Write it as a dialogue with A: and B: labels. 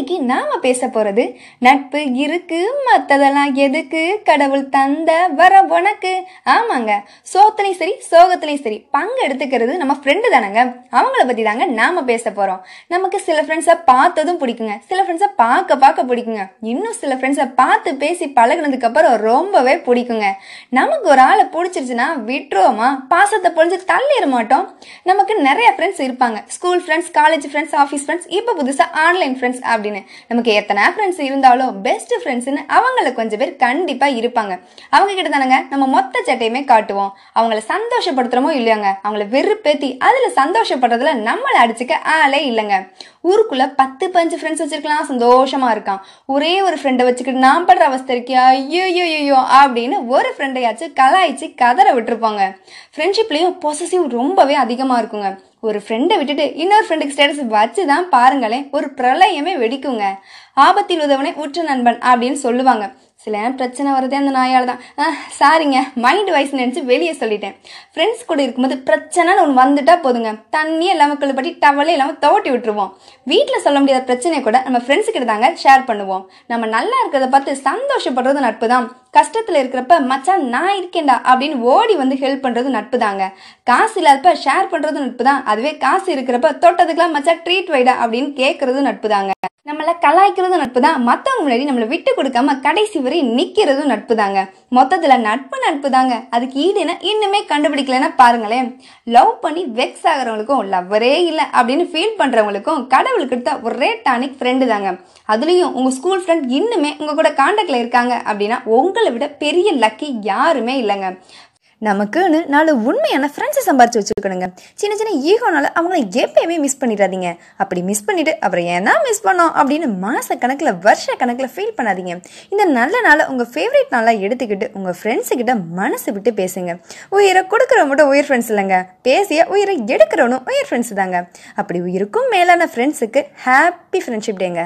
A: இன்னைக்கு நாம பேச போறது நட்பு இருக்கு மத்ததெல்லாம் எதுக்கு? கடவுள் தந்த வர உனக்கு. ஆமாங்க. சோத்துலையும் சரி சோகத்துலையும் சரி பங்கு எடுத்துக்கிறது நம்ம ஃப்ரெண்டு தானங்க. அவங்கள பத்தி தாங்க நாம பேச போறோம். நமக்கு சில ஃப்ரெண்ட்ஸை பார்த்ததும் பிடிக்குங்க. சில ஃப்ரெண்ட்ஸை பார்க்க பார்க்க பிடிக்குங்க. இன்னும் சில ஃப்ரெண்ட்ஸை பார்த்து பேசி பழகினதுக்கு அப்புறம் ரொம்பவே பிடிக்குங்க. நமக்கு ஒரு ஆளை பிடிச்சிருச்சுன்னா விட்டுருவோமா? பாசத்தை பொழிஞ்சு தள்ளிட மாட்டோம். நமக்கு நிறைய ஃப்ரெண்ட்ஸ் இருப்பாங்க. School friends college friends office friends இப்போ புதுசாக ஆன்லைன் ஃப்ரெண்ட்ஸ் அப்படின்னு நமக்கு எத்தனை ஃப்ரெண்ட்ஸ் இருந்தாலும் பெஸ்ட் ஃப்ரெண்ட்ஸ்னு அவங்கள கொஞ்சம் பேர் கண்டிப்பாக இருப்பாங்க. அவங்க கிட்ட தானங்க நம்ம மொத்த சட்டையுமே காட்டுவோம். அவங்கள சந்தோஷப்படுத்துறோமோ இல்லையாங்க? அவங்கள வெறுப்பேத்தி அதில் சந்தோஷப்படுறதுல நம்மளை அடிச்சுக்க ஆளே இல்லைங்க. ஊருக்குள்ளே பத்து பஞ்சு ஃப்ரெண்ட்ஸ் வச்சிருக்கலாம் சந்தோஷமாக இருக்கான். ஒரே ஒரு ஃப்ரெண்டை வச்சுக்கிட்டு நான் படுற அவஸ்தை இருக்கியா ஐயோ ஐயோ அப்படின்னு ஒரு ஃப்ரெண்டையாச்சும் கலாய்ச்சி கதற விட்டுருப்பாங்க. ஃப்ரெண்ட்ஷிப்லேயும் பொசசிவ் ரொம்பவே அதிகமாக இருக்குங்க. ஒரு ஃப்ரெண்டை விட்டுட்டு இன்னொரு ஃப்ரெண்டுக்கு ஸ்டேட்டஸ் வச்சு தான் பாருங்களேன். ஒரு பிரளயமே வெடிக்குங்க. ஆபத்தில் உதவனே உற்ற நண்பன் அப்படின்னு சொல்லுவாங்க. சில நேரம் பிரச்சனை வரதே அந்த நாயால் தான் சாரிங்க மைண்ட் வைஸ் நினச்சி வெளியே சொல்லிட்டேன். ஃப்ரெண்ட்ஸ் கூட இருக்கும்போது பிரச்சனைன்னு ஒன்று வந்துட்டா போதுங்க. தண்ணியே இல்லாமல் குளிப்பட்டி டவலே இல்லாமல் துவட்டி விட்டுருவோம். வீட்டில் சொல்ல முடியாத பிரச்சனையை கூட நம்ம ஃப்ரெண்ட்ஸுக்கிட்ட தாங்க ஷேர் பண்ணுவோம். நம்ம நல்லா இருக்கிறத பார்த்து சந்தோஷப்படுறது நட்பு தான் கஷ்டத்தில் இருக்கிறப்ப மச்சான் நான் இருக்கேன்டா அப்படின்னு ஓடி வந்து ஹெல்ப் பண்ணுறது நட்பு தாங்க காசு இல்லாதப்ப ஷேர் பண்ணுறது நட்பு தான் அதுவே காசு இருக்கிறப்ப தொட்டதுக்கெல்லாம் மச்சான் ட்ரீட் வைடா அப்படின்னு கேட்குறது நட்பு தாங்க நம்மளை கலாய்க்கிறதும் நட்பு தான் மற்றவங்க முன்னாடி நம்மளை விட்டு கொடுக்காம கடைசி வரை நிற்கிறதும் நட்பு தாங்க மொத்தத்தில் நட்பு நட்பு தாங்க அதுக்கு ஈடுனா இன்னுமே கண்டுபிடிக்கலன்னா பாருங்களேன். லவ் பண்ணி வெக்ஸ் ஆகிறவங்களுக்கும் லவ்வரே இல்லை அப்படின்னு ஃபீல் பண்ணுறவங்களுக்கும் கடவுள் கொடுத்த ஒரே டானிக் ஃப்ரெண்டு தாங்க. அதுலேயும் உங்கள் ஸ்கூல் ஃப்ரெண்ட் இன்னுமே உங்கள் கூட காண்டாக்டில் இருக்காங்க அப்படின்னா உங்களை விட பெரிய லக்கி யாருமே இல்லைங்க. நமக்குன்னு நாலு உண்மையான ஃப்ரெண்ட்ஸை சம்பாரிச்சு வச்சுருக்கணுங்க சின்ன சின்ன ஈகோனால அவங்கள எப்பயுமே மிஸ் பண்ணிடாதீங்க. அப்படி மிஸ் பண்ணிட்டு அப்புறம் ஏன்னா மிஸ் பண்ணோம் அப்படின்னு மாத கணக்கில் வருஷ கணக்கில் ஃபீல் பண்ணாதீங்க. இந்த நல்ல நாளை உங்கள் ஃபேவரட் நாளாக எடுத்துக்கிட்டு உங்கள் ஃப்ரெண்ட்ஸுக்கிட்ட மனசு விட்டு பேசுங்க. உயிரை கொடுக்குறவங்க மட்டும் உயிர் ஃப்ரெண்ட்ஸ் இல்லைங்க. பேசிய உயிரை எடுக்கிறவனும் உயிர் ஃப்ரெண்ட்ஸ் தாங்க. அப்படி உயிருக்கும் மேலான ஃப்ரெண்ட்ஸுக்கு ஹாப்பி ஃப்ரெண்ட்ஷிப் டேங்க